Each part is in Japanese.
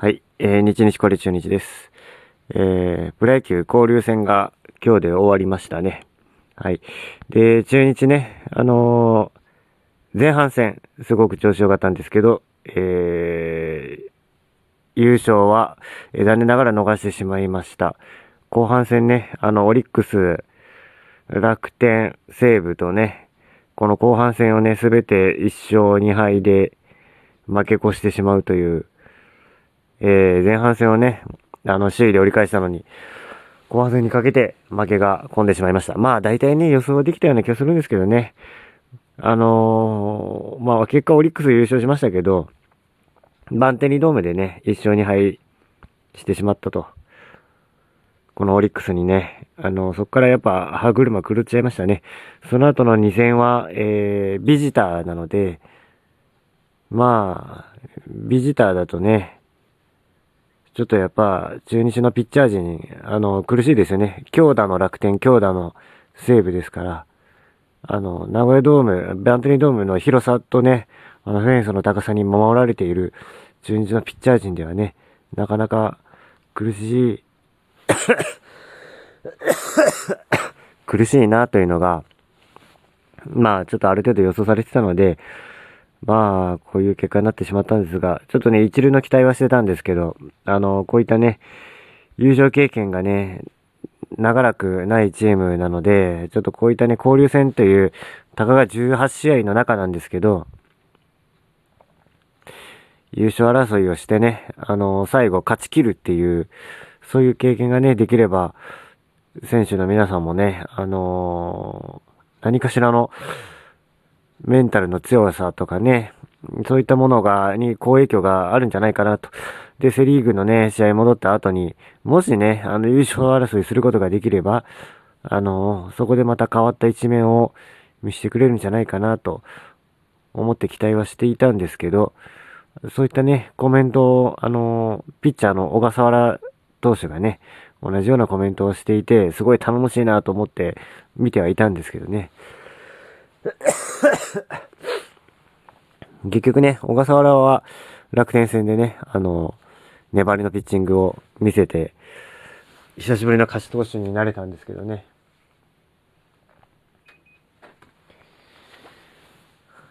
はい、えー、日日これ中日です。えー、プロ野球交流戦が今日で終わりましたね。はい。で、中日ね、あのー、前半戦、すごく調子良かったんですけど、えー、優勝は、えー、残念ながら逃してしまいました。後半戦ね、あの、オリックス、楽天、西武とね、この後半戦をね、すべて1勝2敗で負け越してしまうという、えー、前半戦をね、あの、首位で折り返したのに、後半戦にかけて負けが込んでしまいました。まあ、大体ね、予想できたような気がするんですけどね。あのー、まあ、結果オリックス優勝しましたけど、バンテリドームでね、1勝2敗してしまったと。このオリックスにね、あの、そこからやっぱ歯車狂っちゃいましたね。その後の2戦は、えー、ビジターなので、まあ、ビジターだとね、ちょっとやっぱ、中日のピッチャー陣、あの、苦しいですよね。強打の楽天、強打の西武ですから、あの、名古屋ドーム、バンテリードームの広さとね、あの、フェンスの高さに守られている中日のピッチャー陣ではね、なかなか苦しい苦しいなというのが、まあ、ちょっとある程度予想されてたので、まあ、こういう結果になってしまったんですが、ちょっとね、一流の期待はしてたんですけど、あの、こういったね、優勝経験がね、長らくないチームなので、ちょっとこういったね、交流戦という、たかが18試合の中なんですけど、優勝争いをしてね、あの、最後勝ち切るっていう、そういう経験がね、できれば、選手の皆さんもね、あの何かしらの、メンタルの強さとかね、そういったものが、に好影響があるんじゃないかなと。で、セリーグのね、試合戻った後に、もしね、あの、優勝争いすることができれば、あの、そこでまた変わった一面を見せてくれるんじゃないかなと思って期待はしていたんですけど、そういったね、コメントを、あの、ピッチャーの小笠原投手がね、同じようなコメントをしていて、すごい頼もしいなと思って見てはいたんですけどね。結局ね、小笠原は楽天戦でね、あの、粘りのピッチングを見せて、久しぶりの勝ち投手になれたんですけどね。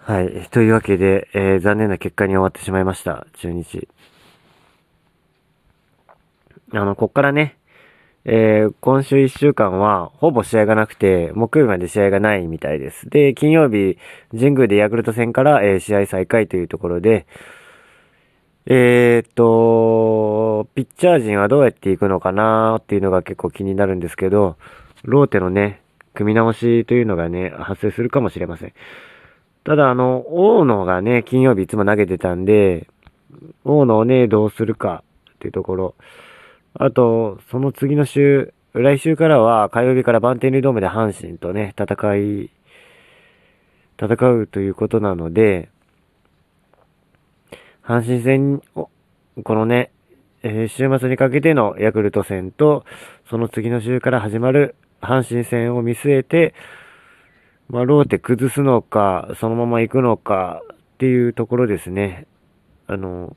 はい。というわけで、えー、残念な結果に終わってしまいました。中日。あの、こっからね、えー、今週1週間はほぼ試合がなくて、木曜日まで試合がないみたいです。で、金曜日、神宮でヤクルト戦から、えー、試合再開というところで、えー、っと、ピッチャー陣はどうやっていくのかなっていうのが結構気になるんですけど、ローテのね、組み直しというのがね、発生するかもしれません。ただ、あの、大野がね、金曜日いつも投げてたんで、大野をね、どうするかっていうところ。あと、その次の週、来週からは火曜日からバンテリンドームで阪神とね、戦い、戦うということなので、阪神戦を、このね、えー、週末にかけてのヤクルト戦と、その次の週から始まる阪神戦を見据えて、まあ、ローテ崩すのか、そのまま行くのかっていうところですね。あの、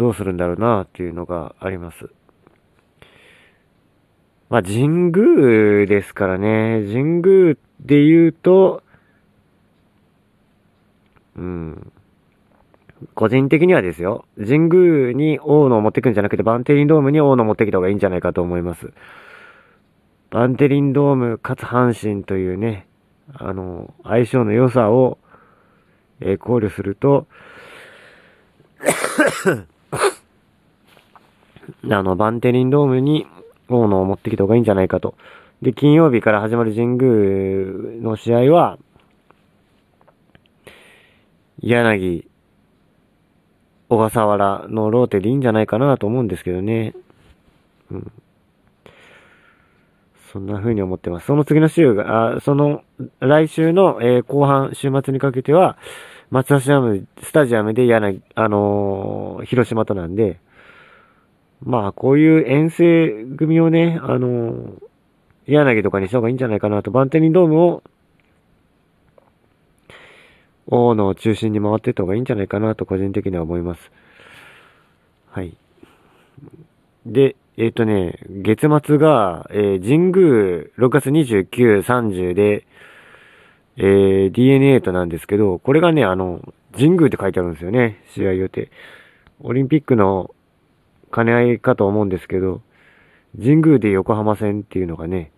どうするんだろうなっていうのがあります。まあ、神宮ですからね。神宮で言うと、うん。個人的にはですよ。神宮に大野を持ってくんじゃなくて、バンテリンドームに大野を持ってきた方がいいんじゃないかと思います。バンテリンドームかつ阪神というね、あの、相性の良さを、えー、考慮するとあの、バンテリンドームに大野を持ってきた方がいいんじゃないかと。で、金曜日から始まる神宮の試合は、柳、小笠原のローテでいいんじゃないかなと思うんですけどね。うん。そんな風に思ってます。その次の週が、あその、来週の、えー、後半、週末にかけては、松橋ダム、スタジアムで柳、あのー、広島となんで、まあ、こういう遠征組をね、あの、柳とかにした方がいいんじゃないかなと、バンテリンドームを、大野を中心に回ってった方がいいんじゃないかなと、個人的には思います。はい。で、えっ、ー、とね、月末が、えー、神宮6月29、30で、えー、DNA となんですけど、これがね、あの、神宮って書いてあるんですよね、試合予定。オリンピックの兼ね合いかと思うんですけど、神宮で横浜戦っていうのがね、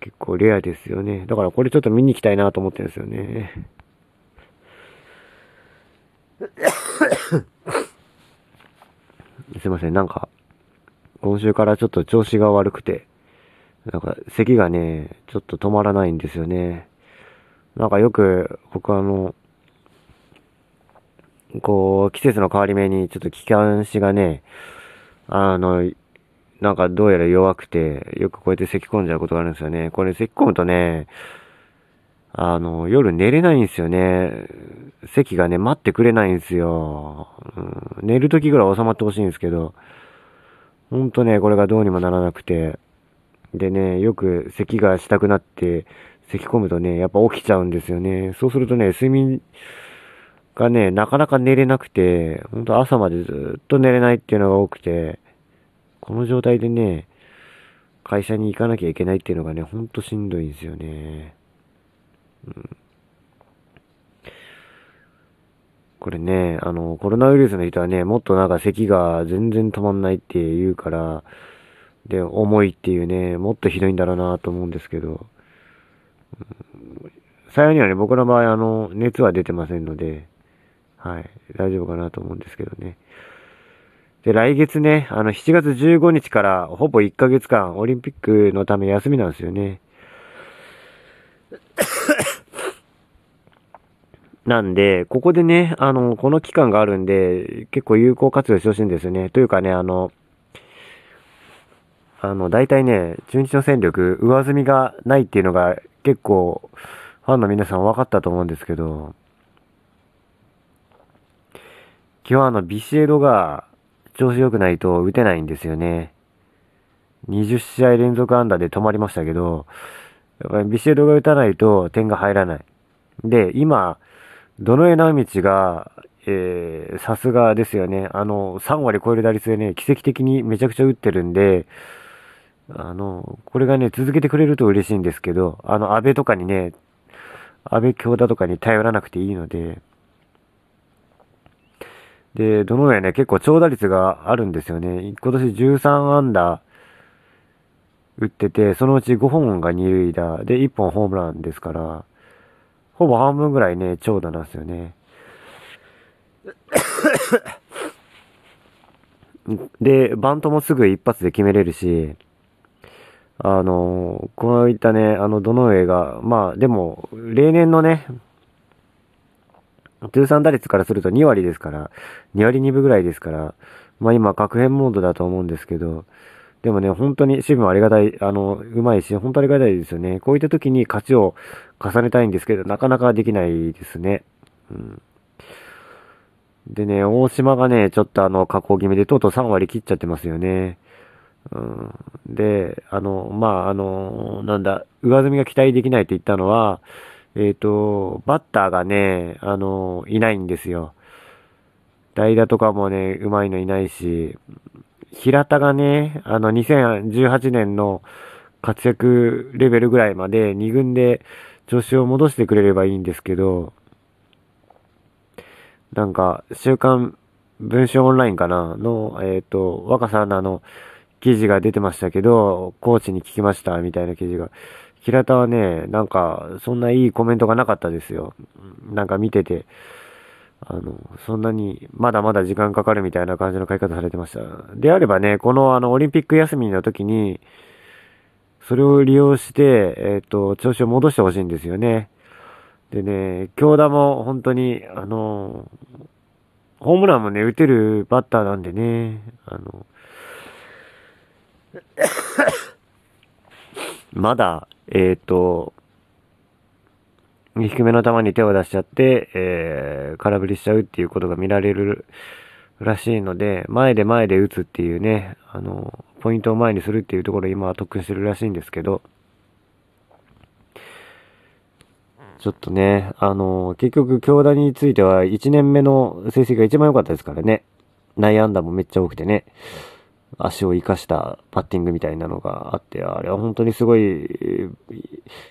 結構レアですよね。だからこれちょっと見に行きたいなと思ってるんですよね。すいません、なんか、今週からちょっと調子が悪くて、なんか咳がね、ちょっと止まらないんですよね。なんかよく僕あの、こう、季節の変わり目にちょっと気管支がね、あの、なんかどうやら弱くて、よくこうやって咳込んじゃうことがあるんですよね。これ咳込むとね、あの、夜寝れないんですよね。席がね、待ってくれないんですよ。うん、寝る時ぐらい収まってほしいんですけど、ほんとね、これがどうにもならなくて。でね、よく咳がしたくなって、咳込むとね、やっぱ起きちゃうんですよね。そうするとね、睡眠がね、なかなか寝れなくて、ほんと朝までずっと寝れないっていうのが多くて、この状態でね、会社に行かなきゃいけないっていうのがね、ほんとしんどいんですよね。うん、これね、あの、コロナウイルスの人はね、もっとなんか咳が全然止まんないって言うから、で、重いっていうね、もっとひどいんだろうなと思うんですけど、うん、幸いにはね、僕の場合、あの、熱は出てませんので、はい、大丈夫かなと思うんですけどね。で、来月ね、あの、7月15日からほぼ1ヶ月間、オリンピックのため休みなんですよね。なんで、ここでね、あの、この期間があるんで、結構有効活用してほしいんですよね。というかね、あの、あの、大体ね、中日の戦力、上積みがないっていうのが結構、ファンの皆さん分かったと思うんですけど、基本あの、ビシエドが調子良くないと打てないんですよね。20試合連続安打で止まりましたけど、やっぱりビシエドが打たないと点が入らない。で、今、どの枝道が、えー、さすがですよね。あの、3割超える打率でね、奇跡的にめちゃくちゃ打ってるんで、あの、これがね、続けてくれると嬉しいんですけど、あの、安倍とかにね、安倍京田とかに頼らなくていいので、で、どの上ね、結構長打率があるんですよね。今年13安打打ってて、そのうち5本が二塁打で1本ホームランですから、ほぼ半分ぐらいね、長打なんですよね。で、バントもすぐ一発で決めれるし、あの、こういったね、あの、どの上が、まあ、でも、例年のね、通算打率からすると2割ですから、2割2分ぐらいですから、まあ今、確変モードだと思うんですけど、でもね、本当に守備もありがたい、あの、うまいし、本当ありがたいですよね。こういった時に勝ちを重ねたいんですけど、なかなかできないですね。うん。でね、大島がね、ちょっとあの、加工気味でとうとう3割切っちゃってますよね。うん。で、あの、まあ、あの、なんだ、上積みが期待できないって言ったのは、えっ、ー、と、バッターがね、あの、いないんですよ。代打とかもね、うまいのいないし、平田がね、あの、2018年の活躍レベルぐらいまで2軍で調子を戻してくれればいいんですけど、なんか、週刊文春オンラインかなの、えっ、ー、と、若さんのあの、記事が出てましたけど、コーチに聞きましたみたいな記事が。平田はね、なんか、そんないいコメントがなかったですよ。なんか見てて。あの、そんなに、まだまだ時間かかるみたいな感じの書き方されてました。であればね、このあの、オリンピック休みの時に、それを利用して、えっ、ー、と、調子を戻してほしいんですよね。でね、京田も本当に、あの、ホームランもね、打てるバッターなんでね、あの、まだ、えっ、ー、と、低めの球に手を出しちゃって、えー、空振りしちゃうっていうことが見られるらしいので、前で前で打つっていうね、あの、ポイントを前にするっていうところを今は特訓してるらしいんですけど、ちょっとね、あの、結局、京田については1年目の成績が一番良かったですからね。内野安打もめっちゃ多くてね、足を生かしたパッティングみたいなのがあって、あれは本当にすごい、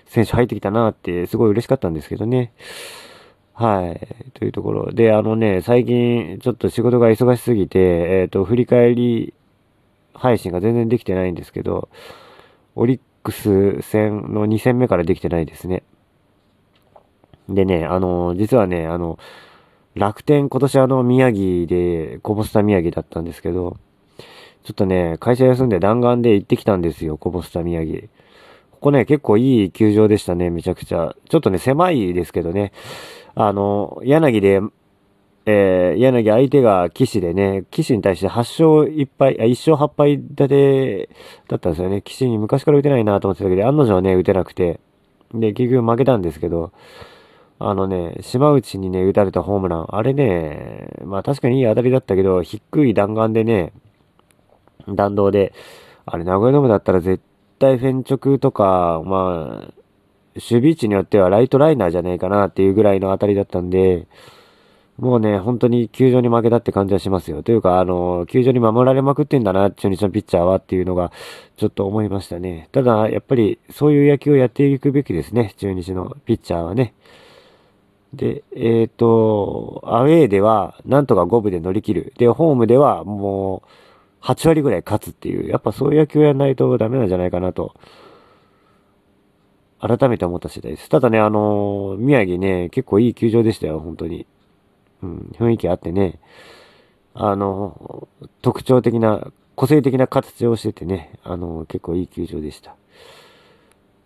選手入ってきたなって、すごい嬉しかったんですけどね。はい。というところで、あのね、最近ちょっと仕事が忙しすぎて、えっ、ー、と、振り返り配信が全然できてないんですけど、オリックス戦の2戦目からできてないですね。でね、あの、実はね、あの、楽天今年あの宮城で、こぼした宮城だったんですけど、ちょっとね、会社休んで弾丸で行ってきたんですよ、こぼした宮城。ここね、結構いい球場でしたね、めちゃくちゃ。ちょっとね、狭いですけどね。あの、柳で、えー、柳相手が騎でね、騎士に対して8勝1敗、あ、1勝8敗立てだったんですよね。騎士に昔から打てないなと思ってたけど、案の定ね、打てなくて。で、結局負けたんですけど、あのね、島内にね、打たれたホームラン。あれね、まあ確かにいい当たりだったけど、低い弾丸でね、弾道で、あれ、名古屋ドームだったら絶対フェン直とか、まあ、守備位置によってはライトライナーじゃないかなっていうぐらいの当たりだったんで、もうね、本当に球場に負けたって感じはしますよ。というか、あの、球場に守られまくってんだな、中日のピッチャーはっていうのが、ちょっと思いましたね。ただ、やっぱり、そういう野球をやっていくべきですね、中日のピッチャーはね。で、えっ、ー、と、アウェーでは、なんとか5分で乗り切る。で、ホームでは、もう、8割ぐらい勝つっていう、やっぱそういう野球やらないとダメなんじゃないかなと改めて思った次第です。ただね、あのー、宮城ね、結構いい球場でしたよ、本当に。うん、雰囲気あってね、あのー、特徴的な、個性的な形をしててね、あのー、結構いい球場でした。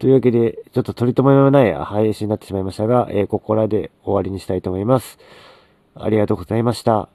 というわけで、ちょっと取り留めのない配信になってしまいましたが、えここらで終わりにしたいと思います。ありがとうございました。